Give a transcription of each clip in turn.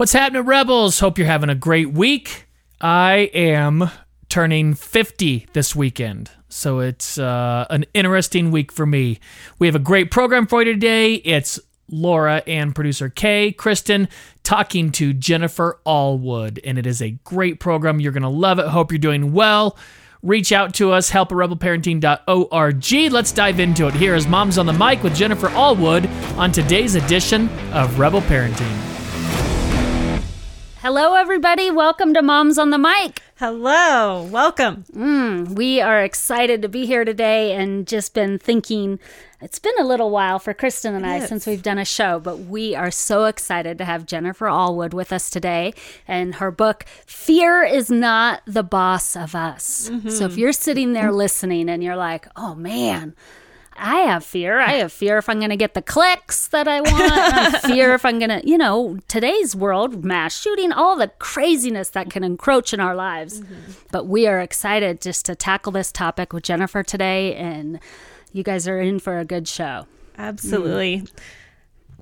What's happening, Rebels? Hope you're having a great week. I am turning 50 this weekend. So it's uh, an interesting week for me. We have a great program for you today. It's Laura and producer Kay, Kristen, talking to Jennifer Allwood. And it is a great program. You're going to love it. Hope you're doing well. Reach out to us, help at rebelparenting.org. Let's dive into it. Here is Moms on the Mic with Jennifer Allwood on today's edition of Rebel Parenting. Hello, everybody. Welcome to Moms on the Mic. Hello, welcome. Mm, we are excited to be here today and just been thinking. It's been a little while for Kristen and I Yes. since we've done a show, but we are so excited to have Jennifer Allwood with us today and her book, Fear is Not the Boss of Us. So if you're sitting there listening and you're like, oh man, I have fear. I have fear if I'm going to get the clicks that I want. I have fear if I'm going to, you know, today's world, mass shooting, all the craziness that can encroach in our lives. Mm-hmm. But we are excited just to tackle this topic with Jennifer today. And you guys are in for a good show. Absolutely. Mm.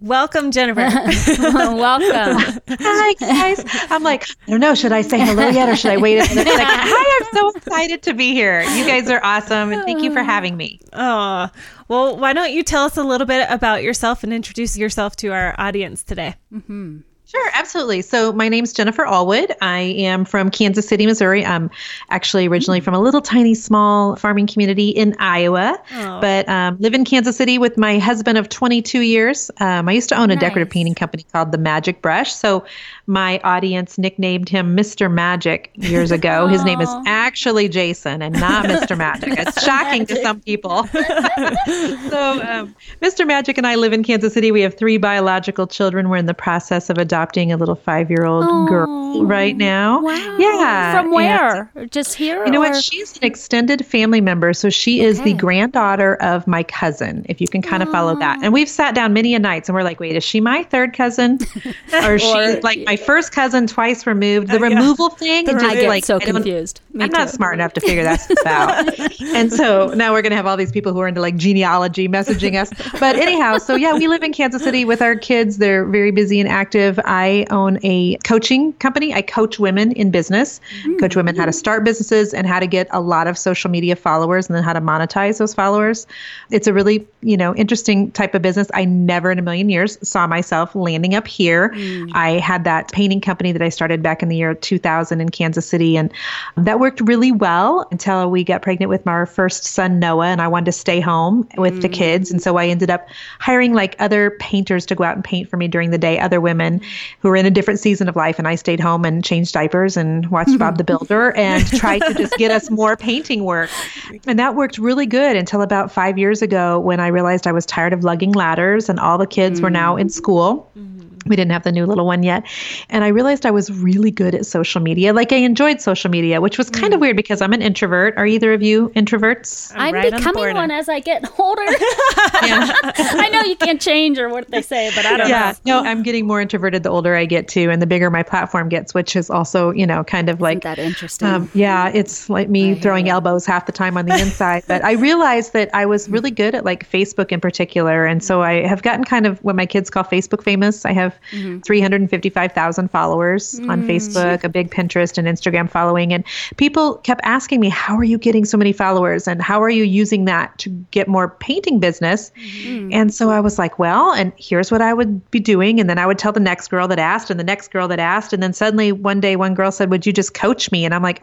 Welcome, Jennifer. Welcome. Hi guys. I'm like, I don't know, should I say hello yet or should I wait a minute? Like, Hi, I'm so excited to be here. You guys are awesome and thank you for having me. oh, well, why don't you tell us a little bit about yourself and introduce yourself to our audience today? Mm-hmm. Sure, absolutely. So my name's Jennifer Allwood. I am from Kansas City, Missouri. I'm actually originally from a little tiny small farming community in Iowa, Oh. but um, live in Kansas City with my husband of 22 years. Um, I used to own a decorative painting company called The Magic Brush. So my audience nicknamed him Mr. Magic years ago. His name is actually Jason and not Mr. Magic. It's shocking to some people. so um, Mr. Magic and I live in Kansas City. We have three biological children. We're in the process of adopting a little five-year-old girl right now. Wow. Yeah. From and- where? Just here? you know or- what? She's an extended family member. So she is the granddaughter of my cousin, if you can kind of follow that. And we've sat down many a nights and we're like, wait, is she my third cousin? or is Or- she like my first cousin twice removed? The Uh, yeah. removal thing. it I get like so confused. Me I'm not smart enough to figure that stuff out. and so now we're going to have all these people who are into like genealogy messaging us. But anyhow, so yeah, we live in Kansas City with our kids. They're very busy and active. I own a coaching company. I coach women in business, hmm. coach women how to start businesses and how to get a lot of social media followers and then how to monetize those followers. It's a really, you know, interesting type of business. I never in a million years saw myself landing up here. Hmm. I had that painting company that I started back in the year 2000 in Kansas City and that worked really well until we got pregnant with our first son Noah and I wanted to stay home with the hmm. kids and so I ended up hiring like other painters to go out and paint for me during the day, other women who were in a different season of life and I stayed home and changed diapers and watched Bob the Builder and tried to just get us more painting work. And that worked really good until about 5 years ago when I realized I was tired of lugging ladders and all the kids were now in mm. school. Mm-hmm. We didn't have the new little one yet. And I realized I was really good at social media. Like I enjoyed social media, which was kind of weird because I'm an introvert. Are either of you introverts? I'm right on the becoming border. one as I get older. I know you can't change or what they say, but I don't yeah, know. no, I'm getting more introverted the older I get too, and the bigger my platform gets, which is also, you know, kind of like Isn't that interesting? Um, yeah, it's like me throwing elbows half the time on the inside. but I realized that I was really good at like Facebook in particular. And so I have gotten kind of what my kids call Facebook famous. I have Mm-hmm. 355,000 followers on mm. Facebook, a big Pinterest and Instagram following. And people kept asking me, How are you getting so many followers? And how are you using that to get more painting business? Mm-hmm. And so I was like, Well, and here's what I would be doing. And then I would tell the next girl that asked, and the next girl that asked. And then suddenly one day, one girl said, Would you just coach me? And I'm like,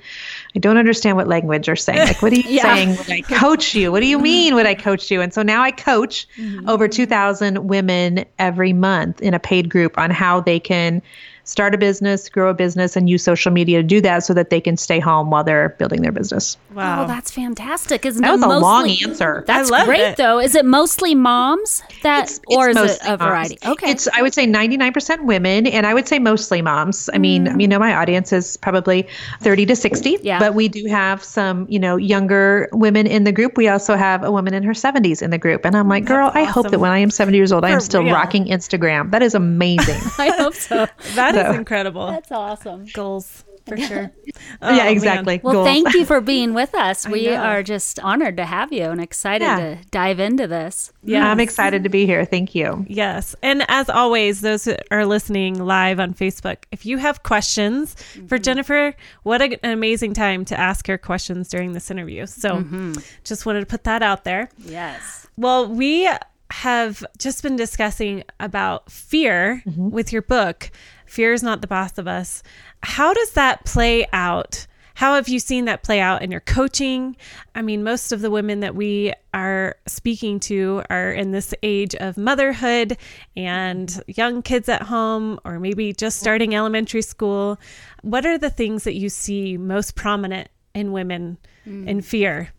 I don't understand what language you're saying. Like, what are you Yeah. saying? Would I coach you? What do you mean, would I coach you? And so now I coach mm-hmm. over 2,000 women every month in a paid group on how they can start a business, grow a business, and use social media to do that so that they can stay home while they're building their business. Wow. Oh, that's fantastic. Isn't That it was a long answer. That's I love great it. though. Is it mostly moms that It's- or is it mostly a moms. variety? Okay. It's I would say 99% women and I would say mostly moms. I mean, Mm. you know, my audience is probably 30 to 60, Yeah. but we do have some, you know, younger women in the group. We also have a woman in her 70s in the group. And I'm like, girl, I hope that when I am 70 years old, I am still real. rocking Instagram. That is amazing. I hope so. That is So- incredible. That's awesome. Goals for sure. Oh, yeah, man. exactly. Well, Goals. thank you for being with us. We are just honored to have you and excited Yeah. to dive into this. Yeah. I'm excited to be here. Thank you. Yes. And as always, those who are listening live on Facebook, if you have questions for mm-hmm. Jennifer, what a- an amazing time to ask her questions during this interview. So mm-hmm. just wanted to put that out there. Yes. Well, we have just been discussing about fear mm-hmm. with your book, Fear is Not the Boss of Us. How does that play out? How have you seen that play out in your coaching? I mean, most of the women that we are speaking to are in this age of motherhood and young kids at home, or maybe just starting elementary school. What are the things that you see most prominent in women in mm. fear?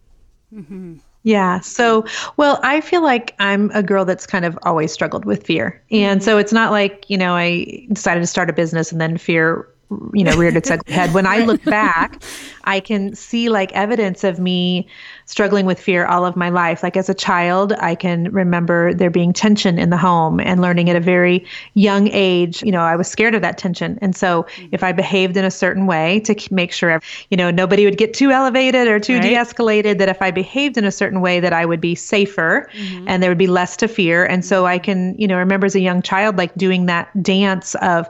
Mm-hmm. Yeah. So, well, I feel like I'm a girl that's kind of always struggled with fear. And so it's not like, you know, I decided to start a business and then fear, you know, reared its ugly head. When I look back, I can see like evidence of me struggling with fear all of my life. Like as a child, I can remember there being tension in the home and learning at a very young age, you know, I was scared of that tension. And so mm-hmm. if I behaved in a certain way to make sure, you know, nobody would get too elevated or too Right. de-escalated, that if I behaved in a certain way that I would be safer mm-hmm. and there would be less to fear. And so I can, you know, remember as a young child, like doing that dance of,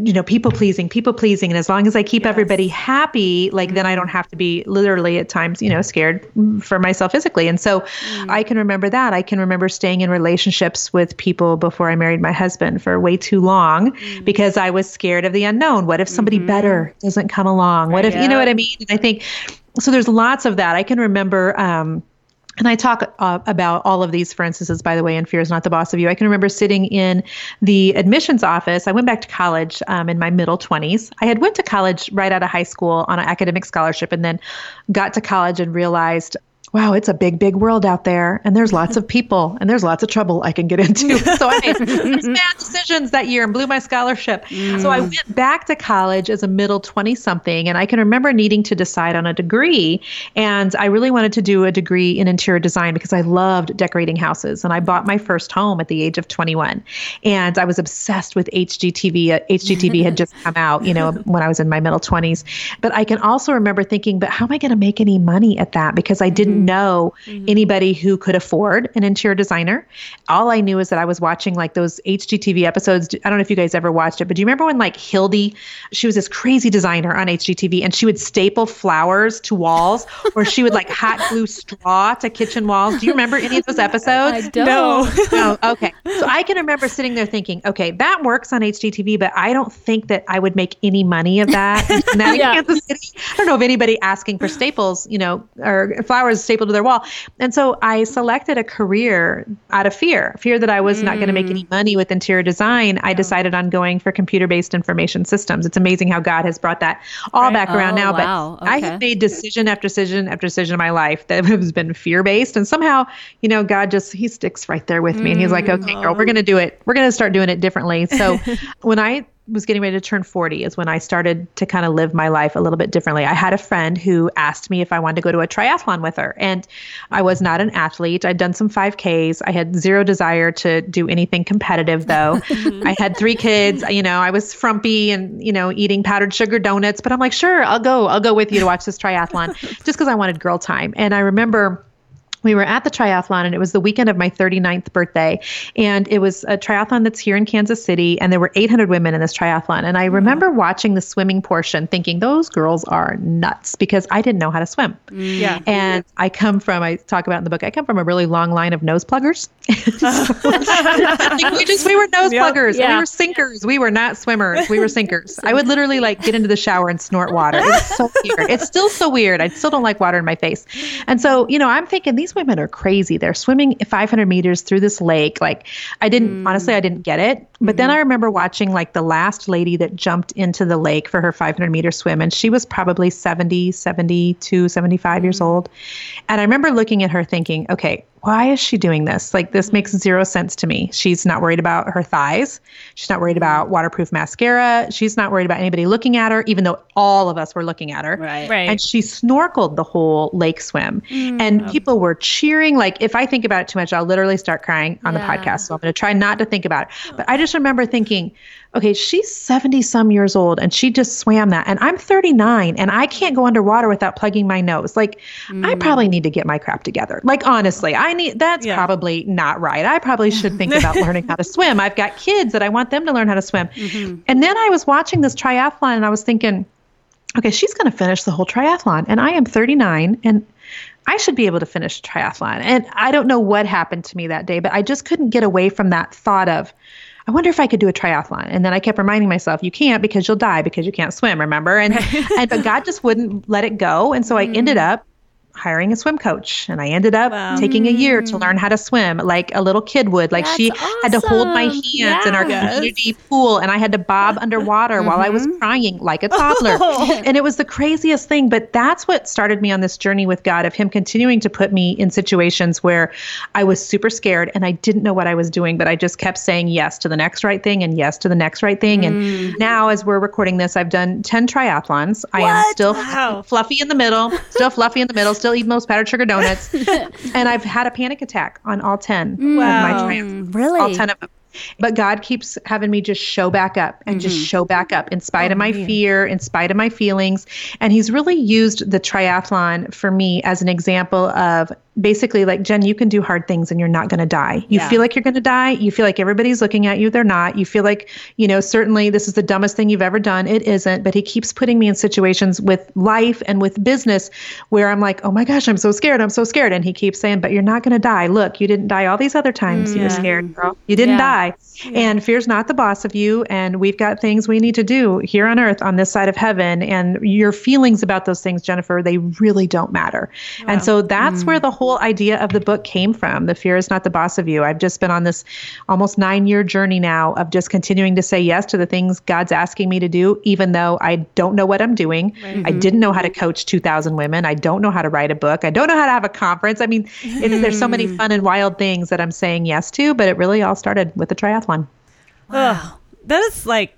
you know, people pleasing, people pleasing. And as long as I keep everybody happy, like then I mm-hmm. don't have to be literally at times, you know, scared for myself physically. And so mm. I can remember that. I can remember staying in relationships with people before I married my husband for way too long mm. because I was scared of the unknown. What if somebody mm-hmm. better doesn't come along? What if, you know what I mean? And I think, so there's lots of that. I can remember, um, and I talk uh, about all of these, for instances, by the way, in Fear is Not the Boss of You. I can remember sitting in the admissions office. I went back to college um, in my middle 20s. I had went to college right out of high school on an academic scholarship and then got to college and realized, wow, it's a big, big world out there. And there's lots of people and there's lots of trouble I can get into. so I made bad decisions that year and blew my scholarship. So I went back to college as a middle 20 something. And I can remember needing to decide on a degree. And I really wanted to do a degree in interior design because I loved decorating houses. And I bought my first home at the age of 21. And I was obsessed with HGTV. Uh, HGTV had just come out, you know, when I was in my middle 20s. But I can also remember thinking, but how am I going to make any money at that? Because I didn't know mm-hmm. anybody who could afford an interior designer. All I knew is that I was watching like those HGTV episodes. I don't know if you guys ever watched it, but do you remember when like Hildi, she was this crazy designer on HGTV and she would staple flowers to walls or she would like hot glue straw to kitchen walls. Do you remember any of those episodes? I don't. No. oh, okay. So I can remember sitting there thinking, okay, that works on HGTV, but I don't think that I would make any money of that. That Yeah. Kansas City, I don't know if anybody asking for staples, you know, or flowers stapled to their wall. And so I selected a career out of fear, fear that I was not going to make any money with interior design. I decided on going for computer-based information systems. It's amazing how God has brought that all back around Oh, now. wow. But I have made decision after decision after decision in my life that has been fear-based, and somehow, you know, God just He sticks right there with me, and He's like, Mm. "Okay, girl, we're going to do it. We're going to start doing it differently." So when I was getting ready to turn 40 is when I started to kind of live my life a little bit differently. I had a friend who asked me if I wanted to go to a triathlon with her. And I was not an athlete. I'd done some 5Ks. I had zero desire to do anything competitive though. I had three kids, you know, I was frumpy and, you know, eating powdered sugar donuts, but I'm like, sure, I'll go. I'll go with you to watch this triathlon just because I wanted girl time. And I remember we were at the triathlon and it was the weekend of my 39th birthday and it was a triathlon that's here in Kansas City and there were 800 women in this triathlon and I remember watching the swimming portion thinking those girls are nuts because I didn't know how to swim. Mm. Yeah. And I come from I talk about in the book I come from a really long line of nose pluggers. Like, we just we were nose Yep. pluggers. Yeah. We were sinkers. We were not swimmers. We were sinkers. I would literally like get into the shower and snort water. It's so weird. It's still so weird. I still don't like water in my face. And so, you know, I'm thinking these these women are crazy. They're swimming 500 meters through this lake. Like, I didn't, mm. honestly, I didn't get it. But then mm-hmm. I remember watching like the last lady that jumped into the lake for her 500 meter swim, and she was probably 70, 72, 75 years mm. old. And I remember looking at her thinking, okay, why is she doing this? Like, this makes zero sense to me. She's not worried about her thighs. She's not worried about waterproof mascara. She's not worried about anybody looking at her, even though all of us were looking at her. Right. Right. And she snorkeled the whole lake swim. Mm. And people were cheering. Like, if I think about it too much, I'll literally start crying on Yeah. the podcast. So I'm going to try not to think about it. But I just remember thinking, okay, she's 70 some years old and she just swam that. And I'm 39 and I can't go underwater without plugging my nose. Like, I mm. probably need to get my crap together. Like, honestly, I need that's Yeah. probably not right. I probably should think about learning how to swim. I've got kids that I want them to learn how to swim. Mm-hmm. And then I was watching this triathlon and I was thinking, okay, she's going to finish the whole triathlon. And I am 39 and I should be able to finish triathlon. And I don't know what happened to me that day, but I just couldn't get away from that thought of, I wonder if I could do a triathlon. And then I kept reminding myself, you can't because you'll die because you can't swim, remember? And, and but God just wouldn't let it go. And so I ended mm. up hiring a swim coach and I ended up Wow. taking a year to learn how to swim like a little kid would. Like she That's had to hold my awesome. hands in our Yes. community pool and I had to bob underwater while I was mm-hmm. crying like a toddler. Oh. and it was the craziest thing. But that's what started me on this journey with God of Him continuing to put me in situations where I was super scared and I didn't know what I was doing, but I just kept saying yes to the next right thing and yes to the next right thing. And mm-hmm. now, as we're recording this, I've done 10 triathlons. I am still Wow. fluffy in the middle, still fluffy in the middle, still eat most powdered sugar donuts. and I've had a panic attack on all 10 of my Wow. Mm, really? all 10 of them. But God keeps having me just show back up and just mm-hmm. show back up in spite of oh, my fear, in spite of my feelings. And He's really used the triathlon for me as an example of basically like, Jen, you can do hard things and you're not going to die. You Yeah. feel like you're going to die. You feel like everybody's looking at you. They're not. You feel like, you know, certainly this is the dumbest thing you've ever done. It isn't. But He keeps putting me in situations with life and with business where I'm like, oh my gosh, I'm so scared. I'm so scared. And He keeps saying, but you're not going to die. Look, you didn't die all these other times. You were mm, scared, girl. You didn't Yeah. die. And fear's not the boss of you. And we've got things we need to do here on earth on this side of heaven. And your feelings about those things, Jennifer, they really don't matter. And so that's where mm. the whole idea of the book came from. The fear is not the boss of you. I've just been on this almost nine year journey now of just continuing to say yes to the things God's asking me to do, even though I don't know what I'm doing. I mm-hmm. didn't know how to coach 2,000 women. I don't know how to write a book. I don't know how to have a conference. I mean, there's so many mm-hmm. fun and wild things that I'm saying yes to, but it really all started with the triathlon. Ugh, that is like,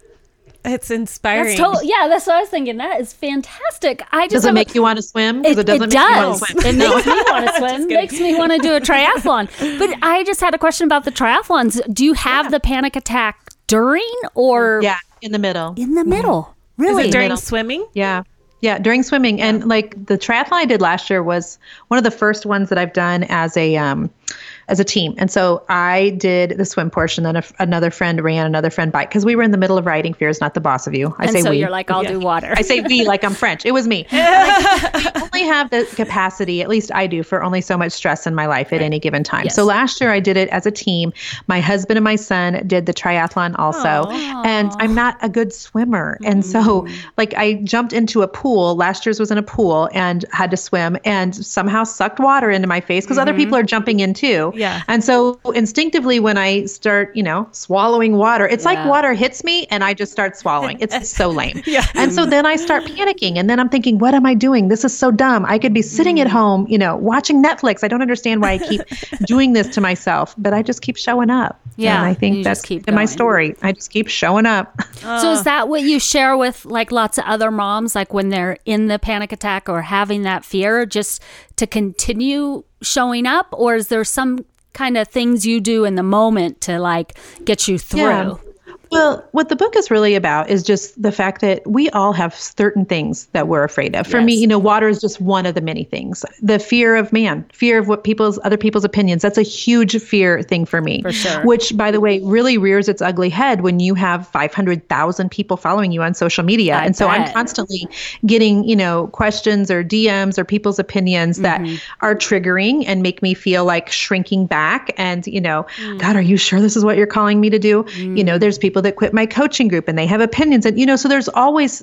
it's inspiring. That's total, yeah, that's what I was thinking. That is fantastic. I just Does it have a- make you want to swim? 'Cause It, doesn't it make you want does. to swim. It makes me want to swim. makes me want to do a triathlon. But I just had a question about the triathlons. Do you have the panic attack during or Yeah, in the middle. in the middle? Is Really? it during Middle. swimming? Yeah. Yeah, during swimming. And like the triathlon I did last year was one of the first ones that I've done as a um as a team. And so I did the swim portion, then a, another friend ran, another friend bike because we were in the middle of writing Fear is Not the Boss of You. I and say so we. you're like, I'll do water. I say we like I'm French. It was me. Like, we only have the capacity, at least I do, for only so much stress in my life at any given time. Yes. So last year I did it as a team. My husband and my son did the triathlon also. And I'm not a good swimmer. And so mm. like I jumped into a pool. Last year's was in a pool and had to swim and somehow sucked water into my face because other mm-hmm. people are jumping in too. Yeah. And so instinctively when I start, you know, swallowing water, it's like water hits me and I just start swallowing. It's so lame. Yeah. And so then I start panicking and then I'm thinking, what am I doing? This is so dumb. I could be sitting Mm. at home, you know, watching Netflix. I don't understand why I keep doing this to myself, but I just keep showing up. Yeah, And I think just that's keep in my story. I just keep showing up. so is that what you share with like lots of other moms, like when they're in the panic attack or having that fear, just to continue showing up, or is there some kind of things you do in the moment to like get you through? Yeah. Well, what the book is really about is just the fact that we all have certain things that we're afraid of. For me, you know, water is just one of the many things. The fear of man, fear of what people's other people's opinions. That's a huge fear thing for me. For sure. Which, by the way, really rears its ugly head when you have 500,000 people following you on social media. I and so I'm constantly getting, you know, questions or DMs or people's opinions that Mm-hmm. are triggering and make me feel like shrinking back. And, you know, Mm. God, are you sure this is what you're calling me to do? You know, there's people that quit my coaching group and they have opinions. And, you know, so there's always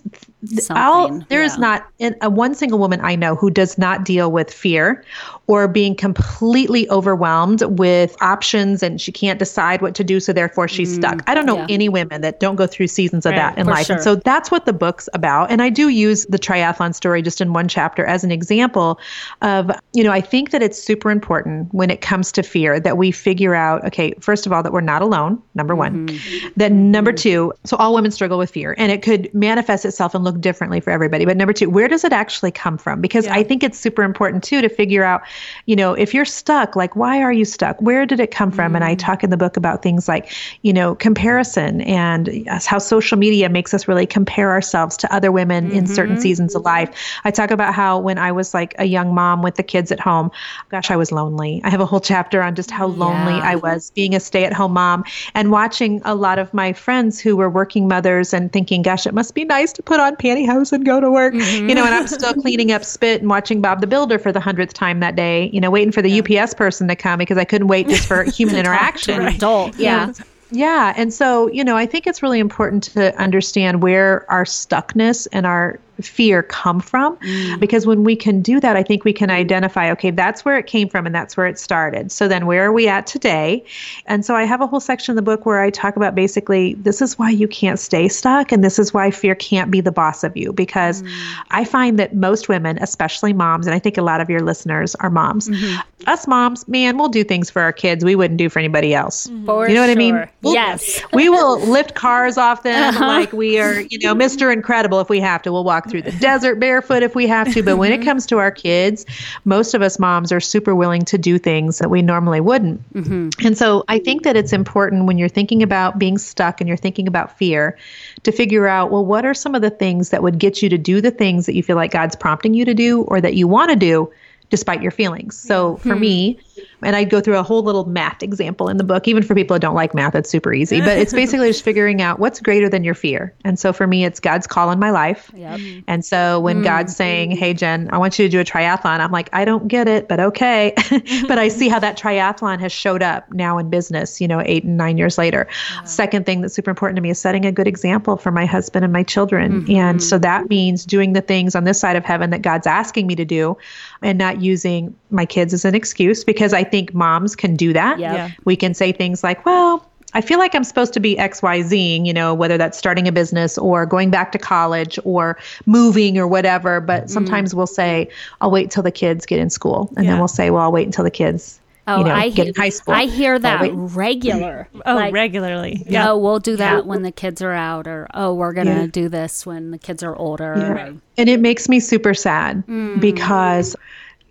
I'll, there is Yeah. not in, a one single woman I know who does not deal with fear or being completely overwhelmed with options and she can't decide what to do, so therefore she's mm, stuck. I don't know yeah. any women that don't go through seasons of Right, that in life. sure. And so that's what the book's about. And I do use the triathlon story just in one chapter as an example of, you know, I think that it's super important when it comes to fear that we figure out, okay, first of all, that we're not alone, number one. Mm-hmm. Then mm-hmm. number two, so all women struggle with fear and it could manifest itself and look differently for everybody. But number two, where does it actually come from? Because I think it's super important too to figure out, you know, if you're stuck, like why are you stuck? Where did it come from? And I mm-hmm. talk in the book about things like, you know, comparison and how social media makes us really compare ourselves to other women in certain mm-hmm. seasons of life. I talk about how when I was like a young mom with the kids at home, gosh, I was lonely. I have a whole chapter on just how lonely Yeah. I was being a stay at home mom and watching a lot of my friends who were working mothers and thinking, gosh, it must be nice to put on pantyhose and go to work. You know, and I'm still mm-hmm. cleaning up spit and watching Bob the Builder for the hundredth time that day, you know, waiting for the UPS person to come because I couldn't wait just for human interaction. An adult. Yeah. Yeah. And so, you know, I think it's really important to understand where our stuckness and our fear come from. Mm. Because when we can do that i think we can identify okay that's where it came from and that's where it started. So then where are we at today? And so i have a whole section in the book where i talk about basically this is why you can't stay stuck and this is why fear can't be the boss of you. Because mm. i find that most women especially moms and i think a lot of your listeners are moms mm-hmm. us moms man we'll do things for our kids we wouldn't do for anybody else. Mm. For you know what I mean? We'll- Yes. we will lift cars off them uh-huh. like we are, you know, Mr. Incredible if we have to. We'll walk through the desert barefoot if we have to. But when it mm-hmm. comes to our kids, most of us moms are super willing to do things that we normally wouldn't. Mm-hmm. And so I think that it's important when you're thinking about being stuck and you're thinking about fear to figure out, well, what are some of the things that would get you to do the things that you feel like God's prompting you to do or that you want to do despite your feelings. So for hmm. me, and I'd go through a whole little math example in the book, even for people who don't like math, it's super easy. But it's basically just figuring out what's greater than your fear. And so for me, it's God's call in my life. Yep. Mm-hmm. And so when mm-hmm. God's saying, Hey, Jen, I want you to do a triathlon, I'm like, I don't get it, but okay. but I see how that triathlon has showed up now in business, you know, eight and nine years later. Second thing that's super important to me is setting a good example for my husband and my children. Mm-hmm. And so that means doing the things on this side of heaven that God's asking me to do and not using my kids as an excuse because I think moms can do that. Yep. Yeah. We can say things like, well, I feel like I'm supposed to be XYZ, you know, whether that's starting a business or going back to college or moving or whatever. But mm-hmm. sometimes we'll say, I'll wait till the kids get in school. And then we'll say, well, I'll wait until the kids, Oh, you know, I get hear, in high school. I hear that wait. regular. Oh, Like, regularly. Yeah. Yeah. Oh, we'll do that when the kids are out, or oh, we're gonna Yeah. do this when the kids are older. Yeah. or- And it makes me super sad mm. because,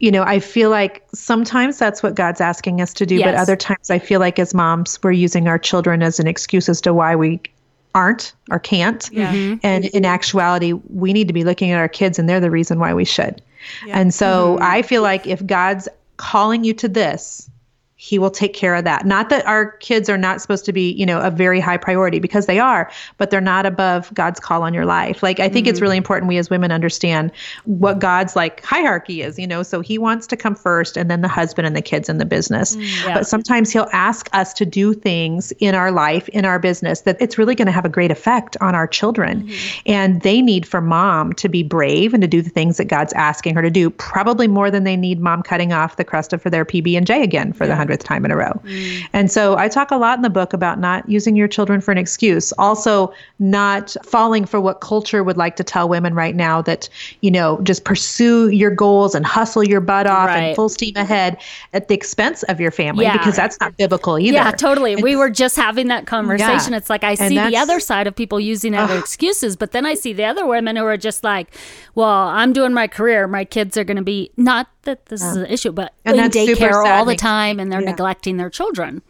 you know, I feel like sometimes that's what God's asking us to do, but other times I feel like as moms, we're using our children as an excuse as to why we aren't or can't. Yeah. Mm-hmm. Mm-hmm. And in actuality, we need to be looking at our kids and they're the reason why we should. And so mm-hmm. I feel like if God's calling you to this, he will take care of that. Not that our kids are not supposed to be, you know, a very high priority because they are, but they're not above God's call on your life. Like I think it's mm. really important we as women understand what God's like hierarchy is, you know. So he wants to come first and then the husband and the kids and the business. Mm, but sometimes he'll ask us to do things in our life, in our business that it's really going to have a great effect on our children. Mm-hmm. And they need for mom to be brave and to do the things that God's asking her to do, probably more than they need mom cutting off the crust of for their PB and J again for the hundredth time in a row. Mm. And so I talk a lot in the book about not using your children for an excuse, also not falling for what culture would like to tell women right now that, you know, just pursue your goals and hustle your butt off Right. and full steam ahead at the expense of your family Yeah. because that's not biblical either. Yeah, totally. We were just having that conversation. Yeah. It's like I see the other side of people using other excuses, but then I see the other women who are just like, "Well, I'm doing my career. My kids are going to be not that this is an issue, but And in daycare all the time, and they're Yeah. neglecting their children."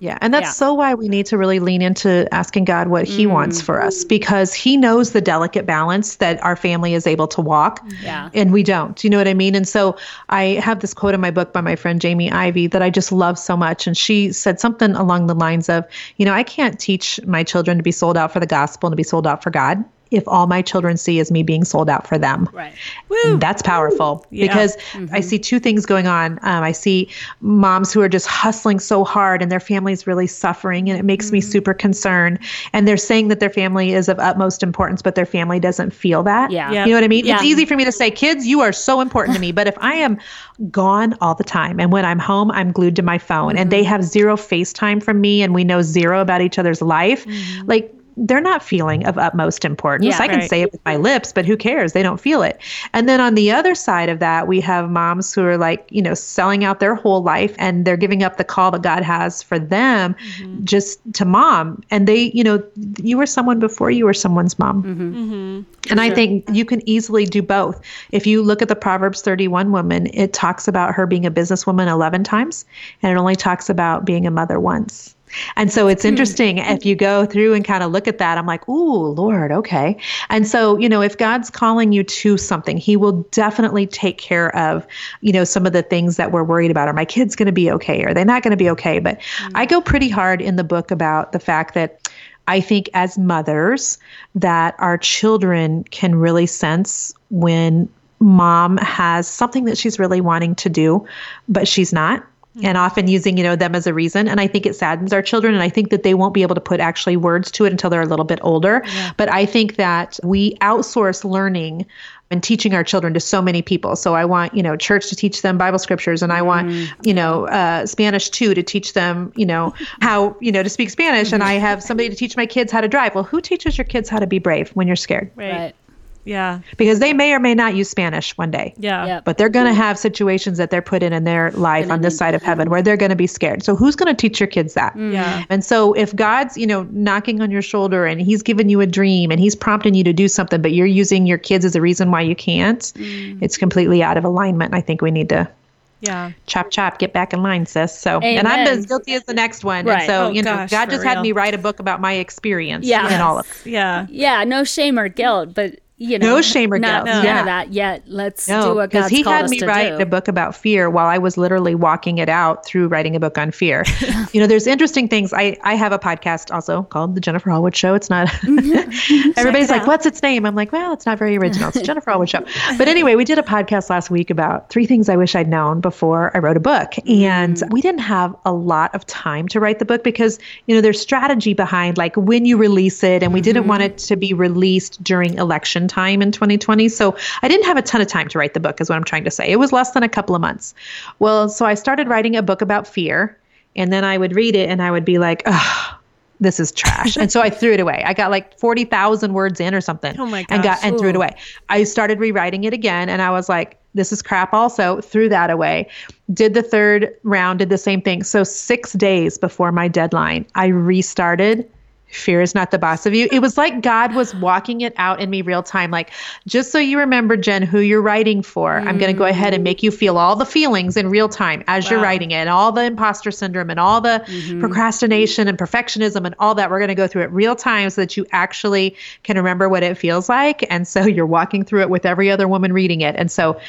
Yeah, and that's Yeah. so why we need to really lean into asking God what He mm. wants for us because He knows the delicate balance that our family is able to walk. Yeah. And we don't. You know what I mean? And so I have this quote in my book by my friend Jamie Ivey that I just love so much. And she said something along the lines of, you know, I can't teach my children to be sold out for the gospel and to be sold out for God. If all my children see is me being sold out for them. Right. And That's powerful Yeah. because Mm-hmm. I see two things going on. Um, I see moms who are just hustling so hard and their family's really suffering, and it makes Mm-hmm. me super concerned. And they're saying that their family is of utmost importance, but their family doesn't feel that. Yeah. Yeah. You know what I mean? Yeah. It's easy for me to say, kids, you are so important to me. But if I am gone all the time and when I'm home, I'm glued to my phone and they Mm-hmm. have zero FaceTime from me and we know zero about each other's life, like they're not feeling of utmost importance. Mm-hmm. Yeah. I can Right. say it with my lips, but who cares? They don't feel it. And then on the other side of that, we have moms who are like, you know, selling out their whole life and they're giving up the call that God has for them Mm-hmm. just to mom. And they, you know, you were someone before you were someone's mom. Mm-hmm. And I think you can easily do both. If you look at the Proverbs 31 woman, it talks about her being a businesswoman 11 times, and it only talks about being a mother once. And so it's hmm. interesting if you go through and kind of look at that. I'm like, ooh, Lord, okay. And so, you know, if God's calling you to something, He will definitely take care of, you know, some of the things that we're worried about. Are my kids going to be okay? Are they not going to be okay? But hmm. I go pretty hard in the book about the fact that I think as mothers that our children can really sense when mom has something that she's really wanting to do, but she's not. And often using, you know, them as a reason. And I think it saddens our children. And I think that they won't be able to put actually words to it until they're a little bit older. But I think that we outsource learning and teaching our children to so many people. So I want, you know, church to teach them Bible scriptures, and I want, you know, uh, Spanish too to teach them, you know, how, you know, to speak Spanish. And I have somebody to teach my kids how to drive. Well, who teaches your kids how to be brave when you're scared? Right. Right. Yeah. Because they may or may not use Spanish one day. Yeah. Yep. But they're going to have situations that they're put in in their life on this side of heaven where they're going to be scared. So who's going to teach your kids that? Mm. Yeah. And so if God's, you know, knocking on your shoulder and he's given you a dream and he's prompting you to do something, but you're using your kids as a reason why you can't, mm. it's completely out of alignment. I think we need to Yeah. chop chop, get back in line, sis. So and I'm as guilty as the next one. Right. And so, Oh, you know, gosh, God for just had real. me write a book about my experience Yeah. in all of it. Yeah. Yeah, no shame or guilt, but you know, No shame or not, guilt, None yeah. of that yet. Let's do No, what because God's he called had me write do. a book about fear while I was literally walking it out through writing a book on fear. you know, there's interesting things. I I have a podcast also called The Jennifer Allwood Show. It's not. Everybody's like, "What's its name?" I'm like, "Well, it's not very original. It's Jennifer Allwood Show." But anyway, we did a podcast last week about three things I wish I'd known before I wrote a book, and mm. we didn't have a lot of time to write the book because you know there's strategy behind like when you release it, and we didn't mm-hmm. want it to be released during election time in 2020. So I didn't have a ton of time to write the book, is what I'm trying to say. It was less than a couple of months. Well, so I started writing a book about fear, and then I would read it and I would be like, oh, this is trash. and so I threw it away. I got like 40,000 words in or something. Oh my And got gosh. and threw it away. I started rewriting it again and I was like, this is crap also. Threw that away. Did the third round, did the same thing. So 6 days before my deadline, I restarted Fear is not the boss of you. It was like God was walking it out in me real time. Like, just so you remember, Jen, who you're writing for, I'm going to go ahead and make you feel all the feelings in real time as you're writing it, and all the imposter syndrome, and all the procrastination and perfectionism, and all that. We're going to go through it real time so that you actually can remember what it feels like. And so you're walking through it with every other woman reading it. And so,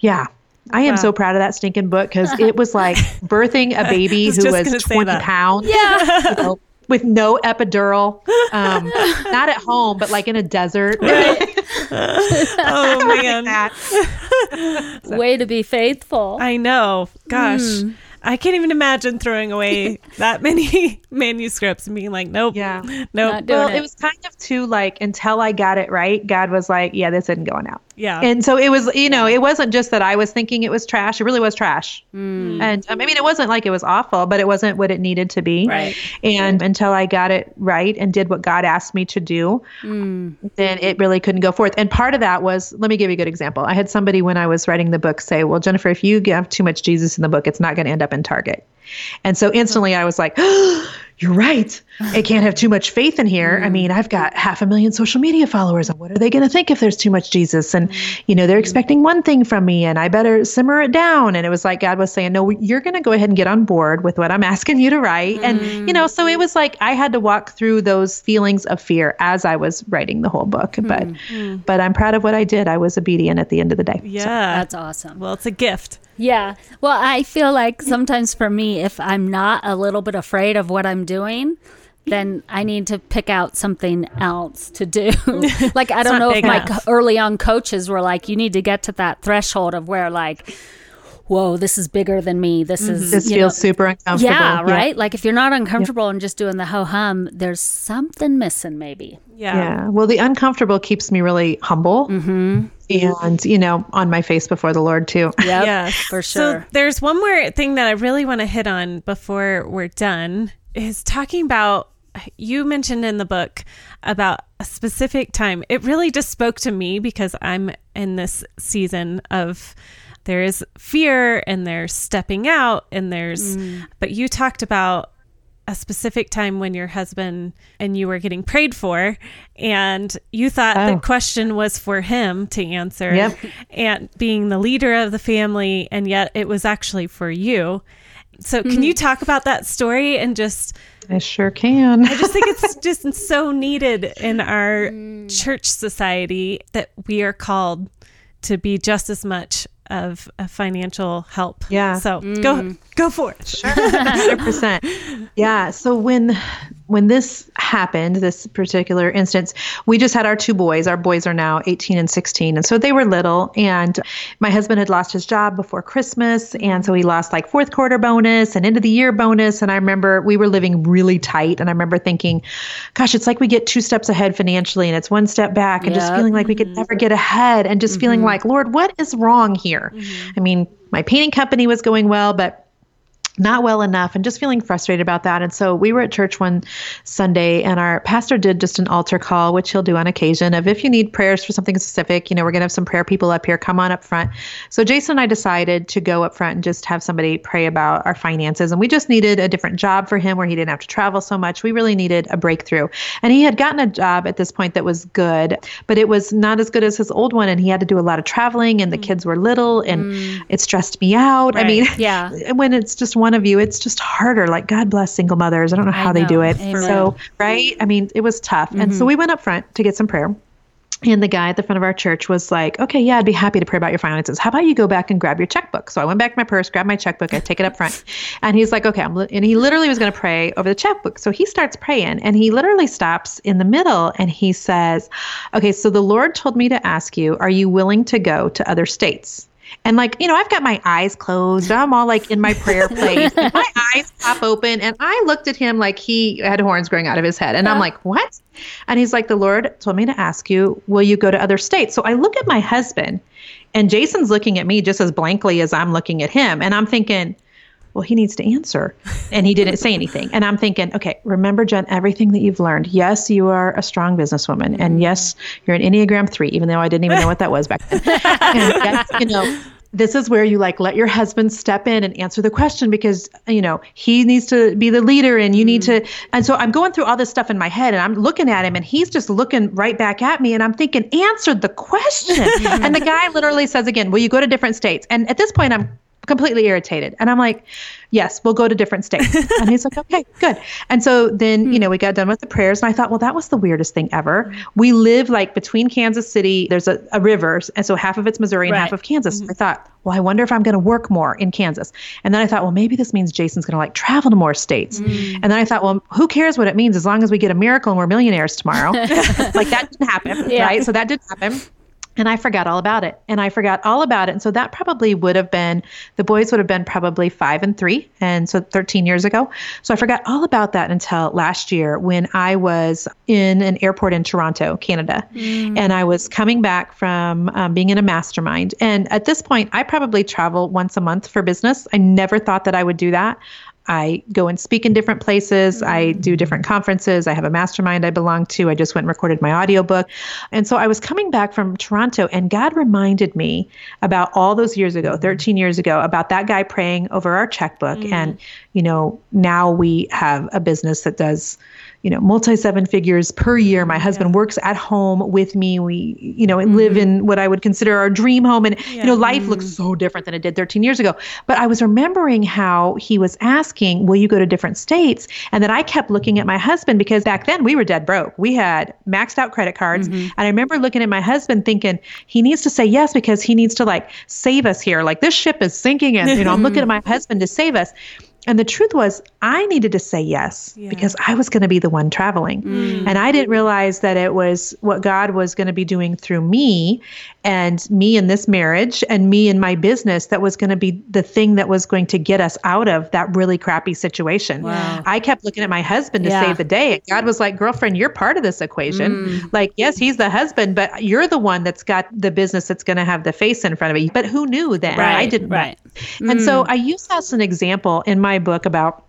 yeah. I am so proud of that stinking book because it was like birthing a baby was who was 20 pounds. Yeah. you know, with no epidural, um, not at home, but like in a desert. Oh man. That. Way to be faithful. I know. Gosh. Hmm. I can't even imagine throwing away that many manuscripts and being like, nope. Yeah. Nope. Well, it. it was kind of too like until I got it right, God was like, yeah, this isn't going out. Yeah. And so it was, you know, it wasn't just that I was thinking it was trash. It really was trash. And um, I mean, it wasn't like it was awful, but it wasn't what it needed to be. Right. And until I got it right and did what God asked me to do, then it really couldn't go forth. And part of that was, let me give you a good example. I had somebody when I was writing the book say, well, Jennifer, if you have too much Jesus in the book, it's not going to end up in Target. And so instantly I was like, you're right. It can't have too much faith in here. I mean, I've got half a million social media followers. And what are they going to think if there's too much Jesus? And, you know, they're expecting one thing from me and I better simmer it down. And it was like God was saying, no, you're going to go ahead and get on board with what I'm asking you to write. And, you know, so it mm. was like I had to walk through those feelings of fear as I was writing the whole book. But, mm. but I'm proud of what I did. I was obedient at the end of the day. yeah. That's awesome. well, it's a gift. Yeah. Well, I feel like sometimes for me, if I'm not a little bit afraid of what I'm doing, then I need to pick out something else to do. like I don't know if big my early on coaches were like, you need to get to that threshold of where like, whoa, this is bigger than me. This is mm-hmm. This you feels know- super uncomfortable. Yeah, right. Like if you're not uncomfortable and just doing the ho hum, there's something missing, maybe. Yeah. Yeah. Well, the uncomfortable keeps me really humble. Mm-hmm. And, you know, on my face before the Lord, too. Yep, Yes, for sure. So there's one more thing that I really want to hit on before we're done is talking about you mentioned in the book about a specific time. It really just spoke to me because I'm in this season of there is fear and there's stepping out and there's but you talked about a specific time when your husband and you were getting prayed for and you thought Oh. the question was for him to answer Yep. and being the leader of the family and yet it was actually for you so can you hmm. talk about that story and just I sure can. i just think it's just so needed in our hmm. church society that we are called to be just as much of a financial help Yeah. so go mm. go for it Sure. hundred percent. Yeah. So when when this happened, this particular instance, we just had our two boys. Our boys are now 18 and 16. And so they were little. And my husband had lost his job before Christmas. And so he lost like fourth quarter bonus and end of the year bonus. And I remember we were living really tight. And I remember thinking, gosh, it's like we get two steps ahead financially and it's one step back and just feeling like we could mm-hmm. never get ahead and just feeling mm-hmm. like, Lord, what is wrong here? Mm-hmm. I mean, my painting company was going well, but not well enough and just feeling frustrated about that. And so we were at church one Sunday and our pastor did just an altar call, which he'll do on occasion of if you need prayers for something specific, you know, we're going to have some prayer people up here, come on up front. So Jason and I decided to go up front and just have somebody pray about our finances. And we just needed a different job for him where he didn't have to travel so much. We really needed a breakthrough. And he had gotten a job at this point that was good, but it was not as good as his old one. And he had to do a lot of traveling and the mm. kids were little and mm. it stressed me out. I mean, Yeah. when it's just one of you, it's just harder. Like God bless single mothers. I don't know how they do it. Amen. So right, I mean, it was tough. And so mm-hmm. we went up front to get some prayer. And the guy at the front of our church was like, okay, yeah, I'd be happy to pray about your finances. How about you go back and grab your checkbook? So I went back to my purse, grabbed my checkbook, I take it up front. And he's like, okay, I'm li-, and he literally was going to pray over the checkbook. So he starts praying and he literally stops in the middle and he says, okay, so the Lord told me to ask you, are you willing to go to other states? And like, you know, I've got my eyes closed. I'm all like in my prayer place. my eyes pop open. And I looked at him like he had horns growing out of his head. And I'm like, what? And he's like, the Lord told me to ask you, will you go to other states? So I look at my husband and Jason's looking at me just as blankly as I'm looking at him. And I'm thinking, well, he needs to answer. And he didn't say anything. And I'm thinking, okay, remember, Jen, everything that you've learned. Yes, you are a strong businesswoman. And mm-hmm. yes, you're an Enneagram three, even though I didn't even know what that was back then. and yes, you know, this is where you like let your husband step in and answer the question because you know he needs to be the leader and you need to mm. and so i'm going through all this stuff in my head and i'm looking at him and he's just looking right back at me and i'm thinking answer the question and the guy literally says again will you go to different states and at this point i'm completely irritated. And i'm like yes we'll go to different states. And he's like okay good. And so then you hmm. know we got done with the prayers and i thought well that was the weirdest thing ever. We live like between kansas city there's a, a river and so half of it's missouri and half of kansas. Mm-hmm. I thought well i wonder if i'm going to work more in kansas. And then i thought well maybe this means jason's going to like travel to more states. Hmm. And then i thought well who cares what it means as long as we get a miracle and we're millionaires tomorrow? Like that didn't happen Yeah. right? So that didn't happen and I forgot all about it. And I forgot all about it. And so that probably would have been, the boys would have been probably five and three. And so 13 years ago. So I forgot all about that until last year when I was in an airport in Toronto, Canada. And I was coming back from um, being in a mastermind. And at this point, I probably travel once a month for business. I never thought that I would do that. I go and speak in different places. I mm-hmm. do different conferences. I have a mastermind I belong to. I just went and recorded my audiobook. And so I was coming back from Toronto and God reminded me about all those years ago, mm-hmm. 13 years ago, about that guy praying over our checkbook. And, mm-hmm. you know, now we have a business that does, you know, multi seven figures per year. My husband works at home with me. We, you know, live mm-hmm. in what I would consider our dream home. And, you know, life looks mm-hmm. so different than it did 13 years ago. But I was remembering how he was asking, Will you go to different states? And then I kept looking at my husband because back then we were dead broke. We had maxed out credit cards. Mm-hmm. And I remember looking at my husband thinking, He needs to say yes because he needs to like save us here. Like this ship is sinking. And, you know, I'm looking at my husband to save us. And the truth was, I needed to say yes Yeah. because I was going to be the one traveling. Mm. And I didn't realize that it was what God was going to be doing through me and me in this marriage and me in my business that was going to be the thing that was going to get us out of that really crappy situation. Wow. I kept looking at my husband to Yeah. save the day. God was like, girlfriend, you're part of this equation. Like, yes, he's the husband, but you're the one that's got the business that's going to have the face in front of it. But who knew then? I Right, didn't know. right. And so I use that as an example in my book about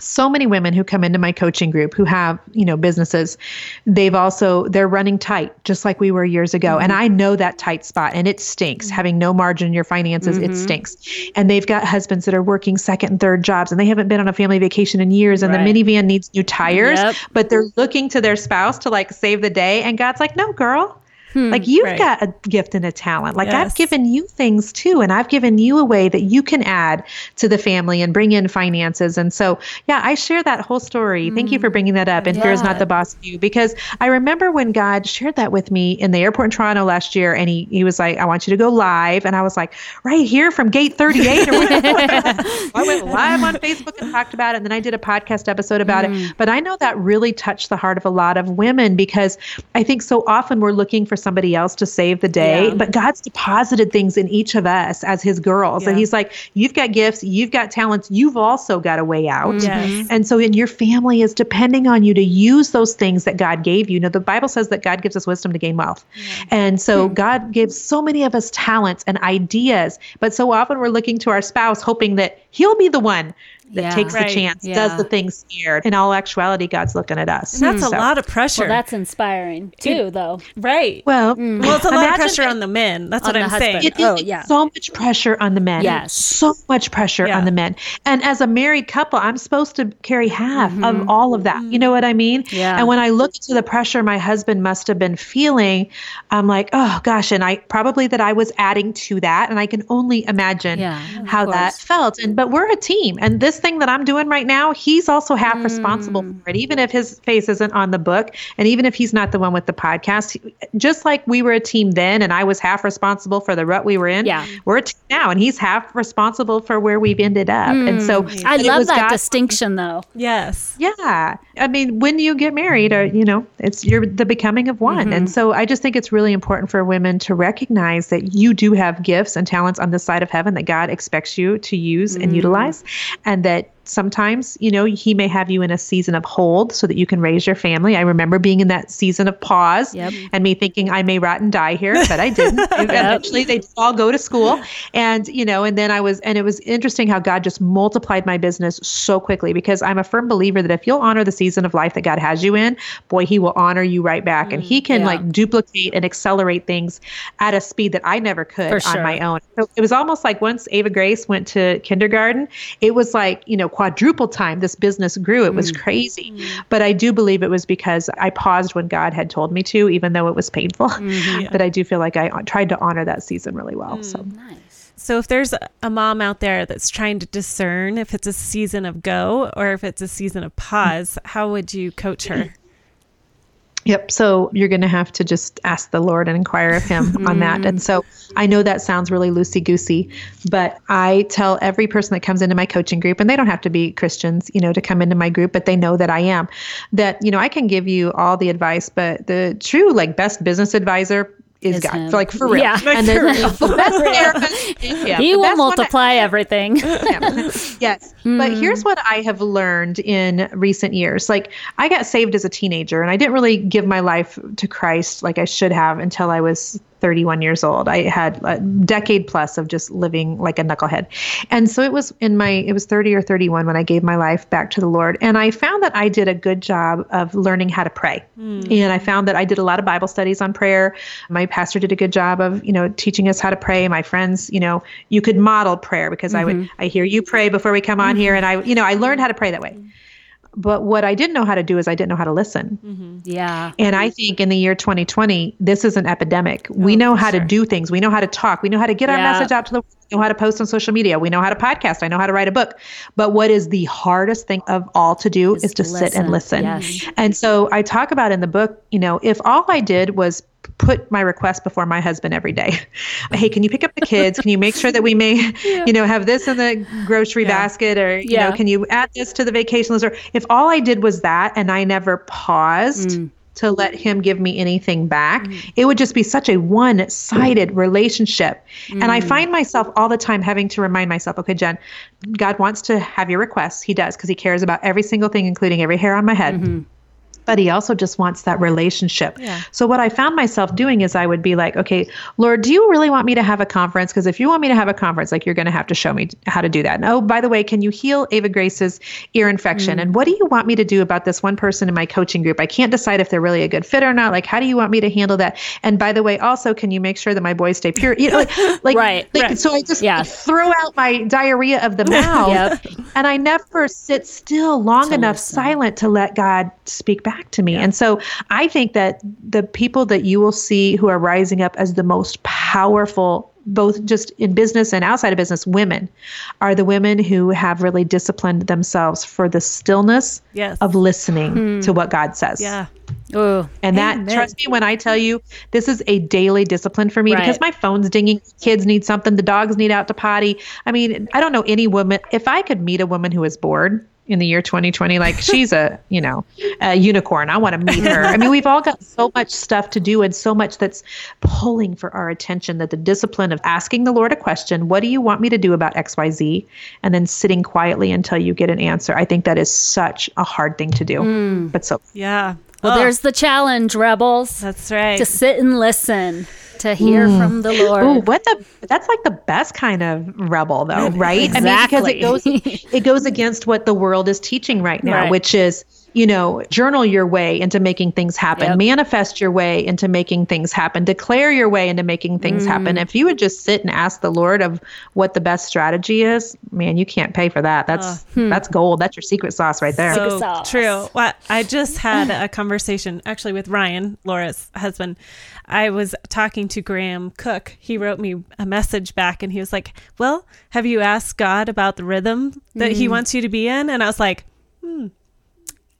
so many women who come into my coaching group who have you know businesses they've also they're running tight just like we were years ago. And mm-hmm. i know that tight spot and it stinks. Mm-hmm. Having no margin in your finances it mm-hmm. stinks. And they've got husbands that are working second and third jobs and they haven't been on a family vacation in years and Right. the minivan needs new tires Yep. but they're looking to their spouse to like save the day. And god's like no girl Hmm, like you've right. got a gift and a talent. Like Yes. I've given you things too, and I've given you a way that you can add to the family and bring in finances. And so, yeah, I share that whole story. Thank you for hmm, bringing that up. And fear is not the boss of you, because I remember when God shared that with me in the airport in Toronto last year, and he he was like, "I want you to go live," and I was like, "Right here from Gate 38." or whatever. I went live on Facebook and talked about it, and then I did a podcast episode about it. Hmm. But I know that really touched the heart of a lot of women because I think so often we're looking for somebody else to save the day, Yeah. but God's deposited things in each of us as His girls, and He's like, "You've got gifts, you've got talents, you've also got a way out." Yes. Mm-hmm. And so, in your family is depending on you to use those things that God gave you. Now, the Bible says that God gives us wisdom to gain wealth. And so, hmm. God gives so many of us talents and ideas, but so often we're looking to our spouse hoping that He'll be the one that Yeah. takes Right. the chance, Yeah. does the thing scared. In all actuality, God's looking at us. And that's a So- lot of pressure. Well, that's inspiring too, though. right. Well, Well, it's a lot of pressure that- on the men. That's what I'm husband. saying. It is Oh, yeah. so much pressure on the men. Yes. So much pressure Yeah. on the men. And as a married couple, I'm supposed to carry half Mm-hmm. of all of that. You know what I mean? Yeah. And when I look to the pressure my husband must have been feeling, I'm like, oh gosh. And I probably that I was adding to that. And I can only imagine Yeah, of how that felt. And but we're a team. And this thing that I'm doing right now, he's also half responsible Mm. for it. Even if his face isn't on the book, and even if he's not the one with the podcast, just like we were a team then, and I was half responsible for the rut we were in. Yeah. we're a team now, and he's half responsible for where we've ended up. And so Mm. I but love was that God- distinction, though. Yes. yeah. I mean, when you get married, or, you know, it's you're the becoming of one. And so I just think it's really important for women to recognize that you do have gifts and talents on this side of heaven that God expects you to use and utilize. And that sometimes, you know, he may have you in a season of hold so that you can raise your family. I remember being in that season of pause Yep. and me thinking I may rot and die here, but I didn't. Eventually they all go to school. And, you know, and then I was, and it was interesting how God just multiplied my business so quickly because I'm a firm believer that if you'll honor the season of life that God has you in, boy, he will honor you right back. And mm, he can yeah. like duplicate and accelerate things at a speed that I never could For on sure. my own. So it was almost like once Ava Grace went to kindergarten, it was like, you know, quadruple time this business grew. It was Mm. crazy. But I do believe it was because I paused when God had told me to, even though it was painful. Mm-hmm. But I do feel like I tried to honor that season really well. Mm. So Nice. So if there's a mom out there that's trying to discern if it's a season of go or if it's a season of pause, how would you coach her? Yep. So you're going to have to just ask the Lord and inquire of Him on that. And so I know that sounds really loosey goosey, but I tell every person that comes into my coaching group, and they don't have to be Christians, you know, to come into my group, but they know that I am, that, you know, I can give you all the advice, but the true, like, best business advisor is, Is God. him. Like, for real. Yeah. and then the best therapist, yeah, he will best one to- multiply everything. yeah. yes. But mm-hmm. here's what I have learned in recent years. Like, I got saved as a teenager, and I didn't really give my life to Christ like I should have until I was 31 years old. I had a decade plus of just living like a knucklehead. And so it was in my, it was 30 or 31 when I gave my life back to the Lord. And I found that I did a good job of learning how to pray. Hmm. And I found that I did a lot of Bible studies on prayer. My pastor did a good job of, you know, teaching us how to pray. My friends, you know, you could model prayer because I would, mm-hmm. I hear you pray before we come on here. Mm-hmm. And I, you know, I learned how to pray that way. Mm-hmm. But what I didn't know how to do is I didn't know how to listen. Mm-hmm. yeah. And I think in the year 2020, this is an epidemic. We oh, know how to do things. We know how to talk. We know how to get our message out to the world. We know how to post on social media. We know how to podcast. I know how to write a book. But what is the hardest thing of all to do is, to sit and listen. Yes. And so I talk about in the book, you know, if all I did was put my request before my husband every day. hey, can you pick up the kids? Can you make sure that we may, you know, have this in the grocery basket or, you Yeah. know, can you add this to the vacation list? Or if all I did was that and I never paused mm. to let him give me anything back, mm. it would just be such a one sided relationship. And I mm. find myself all the time having to remind myself, okay, Jen, God wants to have your requests. He does because he cares about every single thing, including every hair on my head mm-hmm. But he also just wants that relationship. So what I found myself doing is I would be like, okay, Lord, do you really want me to have a conference? Because if you want me to have a conference, like you're going to have to show me how to do that. And oh, by the way, can you heal Ava Grace's ear infection? And what do you want me to do about this one person in my coaching group? I can't decide if they're really a good fit or not. Like, how do you want me to handle that? And by the way, also, can you make sure that my boys stay pure? You know, like, like, Right, like, right. So I just Yeah. throw out my diarrhea of the mouth, Yep. and I never sit still long enough listen. silent to let God speak back to me. And so I think that the people that you will see who are rising up as the most powerful, both just in business and outside of business, women are the women who have really disciplined themselves for the stillness Yes. of listening hmm. to what God says. Yeah. Ooh. And that, Amen. trust me when I tell you, this is a daily discipline for me Right. because my phone's dinging. Kids need something. The dogs need out to potty. I mean, I don't know any woman. If I could meet a woman who is bored in the year 2020, like she's a, you know, a unicorn. I want to meet her. I mean, we've all got so much stuff to do and so much that's pulling for our attention that the discipline of asking the Lord a question, what do you want me to do about XYZ? And then sitting quietly until you get an answer. I think that is such a hard thing to do. Mm. But so Yeah. Well, Oh, there's the challenge, rebels. that's right. to sit and listen, to hear from the Lord. Ooh, what the? That's like the best kind of rebel, though, right? I mean, because it goes it goes against what the world is teaching right now, Right. which is you know journal your way into making things happen, Yep. manifest your way into making things happen, declare your way into making things Mm. happen. If you would just sit and ask the Lord of what the best strategy is, man, you can't pay for that. That's Hmm. that's gold. That's your secret sauce right there. so sauce. true. Well, I just had a conversation actually with Ryan, Laura's husband. I was talking to Graham Cook. He wrote me a message back and he was like, Well, have you asked God about the rhythm that he wants you to be in? And I was like, Hmm.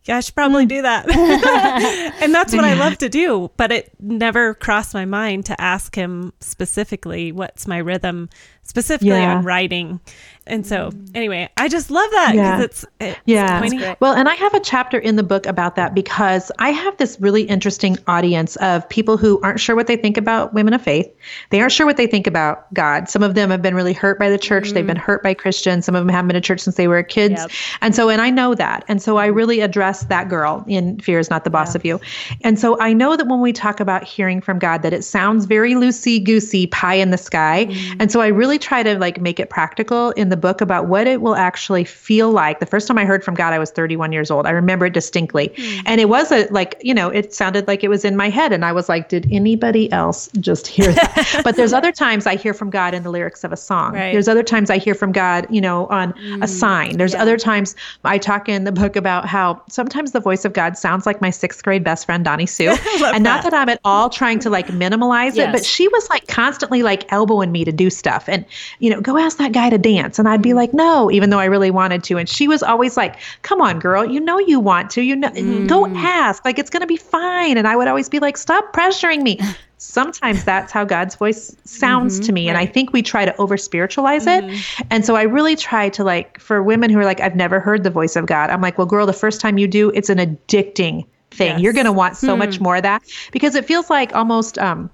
Yeah, I should probably do that. and that's what I love to do. But it never crossed my mind to ask him specifically what's my rhythm, specifically Yeah. on writing. And so, mm. anyway, I just love that because Yeah. it's, it's Yeah. pointing- Well, and I have a chapter in the book about that because I have this really interesting audience of people who aren't sure what they think about women of faith. They aren't sure what they think about God. Some of them have been really hurt by the church. They've been mm. hurt by Christians. Some of them haven't been to church since they were kids. Yep. And so, and I know that. And so I really address that girl in Fear is Not the Boss of You. And so I know that when we talk about hearing from God, that it sounds very loosey goosey, pie in the sky. Mm. And so I really try to like make it practical in the book about what it will actually feel like. The first time I heard from God, I was 31 years old. I remember it distinctly. And it was a like, you know, it sounded like it was in my head. And I was like, did anybody else just hear that? but there's other times I hear from God in the lyrics of a song. Right. There's other times I hear from God, you know, on a sign. There's other times I talk in the book about how sometimes the voice of God sounds like my sixth grade best friend, Donnie Sue. and not that I'm at all trying to like minimalize it, but she was like constantly like elbowing me to do stuff and, you know, go ask that guy to dance. And I'd be like, no, even though I really wanted to. And she was always like, come on, girl, you know you want to, you know, go mm. ask. Like it's going to be fine. And I would always be like, stop pressuring me. Sometimes that's how God's voice sounds to mm-hmm. me. And I think we try to over spiritualize it. Mm-hmm. And so I really try to like, for women who are like, I've never heard the voice of God, I'm like, well, girl, the first time you do, it's an addicting thing. Yes. You're going to want so much hmm. more of that because it feels like almost, um,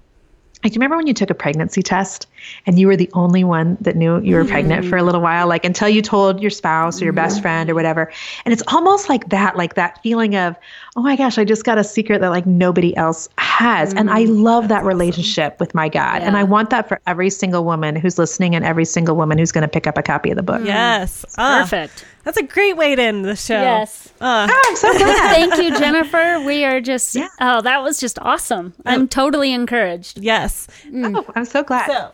like, do you remember when you took a pregnancy test and you were the only one that knew you were pregnant for a mm. little while, like until you told your spouse or your best mm-hmm. friend or whatever? And it's almost like that, like that feeling of, oh my gosh, I just got a secret that like nobody else has. And I mm-hmm. love that relationship with my God. And I want that for every single woman who's listening and every single woman who's going to pick up a copy of the book. Mm. Yes. Ah, Perfect. That's a great way to end the show. Yes. Ah, Oh, I'm so glad. Thank you, Jennifer. We are just, Yeah. oh, that was just awesome. I'm oh. totally encouraged. yes. Mm. oh, I'm so glad. So,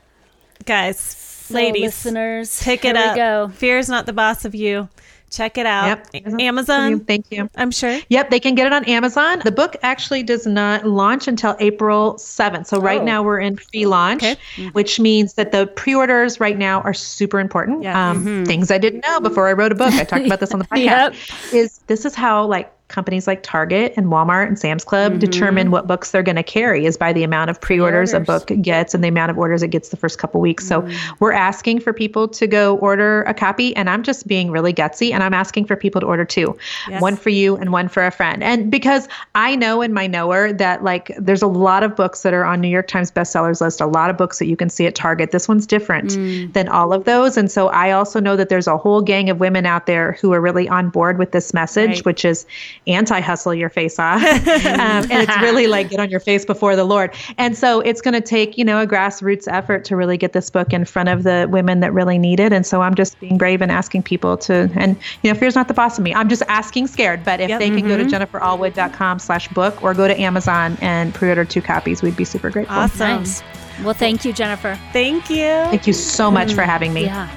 guys, So, ladies, listeners, pick it up. go. Fear is not the boss of you. Check it out. Yep. Amazon, Thank you. I'm sure. Yep, they can get it on Amazon. The book actually does not launch until April 7th. So right Oh. now we're in pre-launch, Okay. which means that the pre-orders right now are super important. Yeah. Um, Things I didn't know before I wrote a book. I talked about this on the podcast. Yep. Is this is how like companies like Target and Walmart and Sam's Club Mm-hmm. determine what books they're going to carry is by the amount of pre-orders a Pre-orders. book gets and the amount of orders it gets the first couple weeks. So we're asking for people to go order a copy and I'm just being really gutsy and I'm asking for people to order two. Yes. One for you and one for a friend. And because I know in my knower that like there's a lot of books that are on New York Times bestsellers list, a lot of books that you can see at Target. This one's different than all of those. And so I also know that there's a whole gang of women out there who are really on board with this message, Right. which is anti-hustle your face off. um, and it's really like get on your face before the Lord. And so it's going to take, you know, a grassroots effort to really get this book in front of the women that really need it. And so I'm just being brave and asking people to, and you know, fear's not the boss of me. I'm just asking scared. But if Yep. they can go to jenniferallwood.com slash book or go to Amazon and pre-order two copies, we'd be super grateful. Awesome. Nice. Well, thank you, Jennifer. Thank you. Thank you so much for having me. Yeah.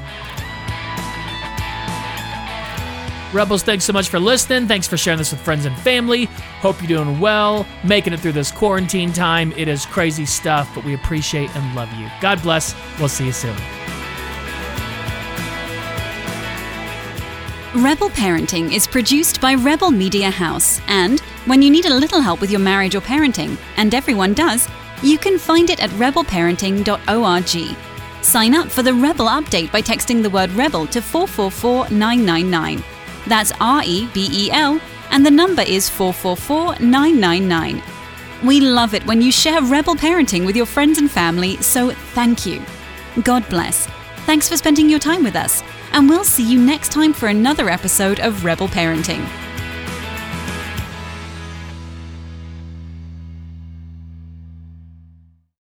Rebels, thanks so much for listening. Thanks for sharing this with friends and family. Hope you're doing well, making it through this quarantine time. It is crazy stuff, but we appreciate and love you. God bless. We'll see you soon. Rebel Parenting is produced by Rebel Media House, and when you need a little help with your marriage or parenting, and everyone does, you can find it at rebelparenting.org. Sign up for the Rebel update by texting the word Rebel to 444999. That's R E B E L, and the number is 444999. We love it when you share Rebel Parenting with your friends and family, so thank you. God bless. Thanks for spending your time with us, and we'll see you next time for another episode of Rebel Parenting.